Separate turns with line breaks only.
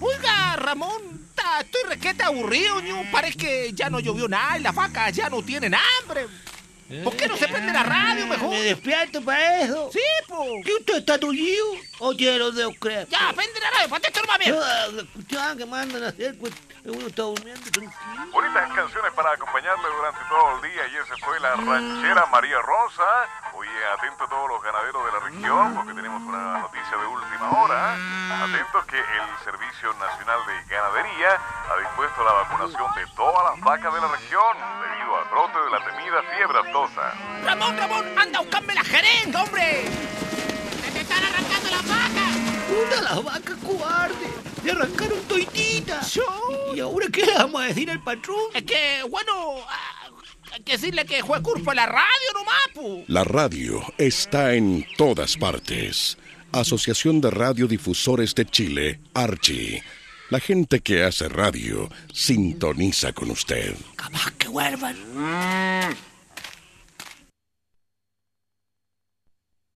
Oiga, Ramón, ta- estoy requete aburrido, ñu. Parece que ya no llovió nada y las vacas ya no tienen hambre. ¿Por qué no se prende la radio mejor?
Me despierto para eso.
Sí, po.
¿Qué usted está tullido? Oye, lo de creer.
Ya, prende la radio, para te estorba bien.
Ah, La cuestión que mandan a hacer, pues uno está durmiendo tranquilo.
Bonitas canciones para acompañarle durante todo el día y esa fue la ranchera María Rosa. Oye, atento a todos los ganaderos de la región porque tenemos Atentos que el Servicio Nacional de Ganadería ha dispuesto la vacunación de todas las vacas de la región debido al brote de la temida fiebre aftosa.
Ramón, Ramón, anda a buscarme la jeringa, hombre. ¡Se te están arrancando las vacas!
Una de las vacas cobarde. Le arrancaron toititas.
Yo.
¿Y ahora qué le vamos a decir al patrón?
Es que, bueno, ah, hay que decirle que fue culpa de la radio nomás, po.
La radio está en todas partes. Asociación de Radiodifusores de Chile, Archie. La gente que hace radio sintoniza con usted.
Capaz que vuelvan.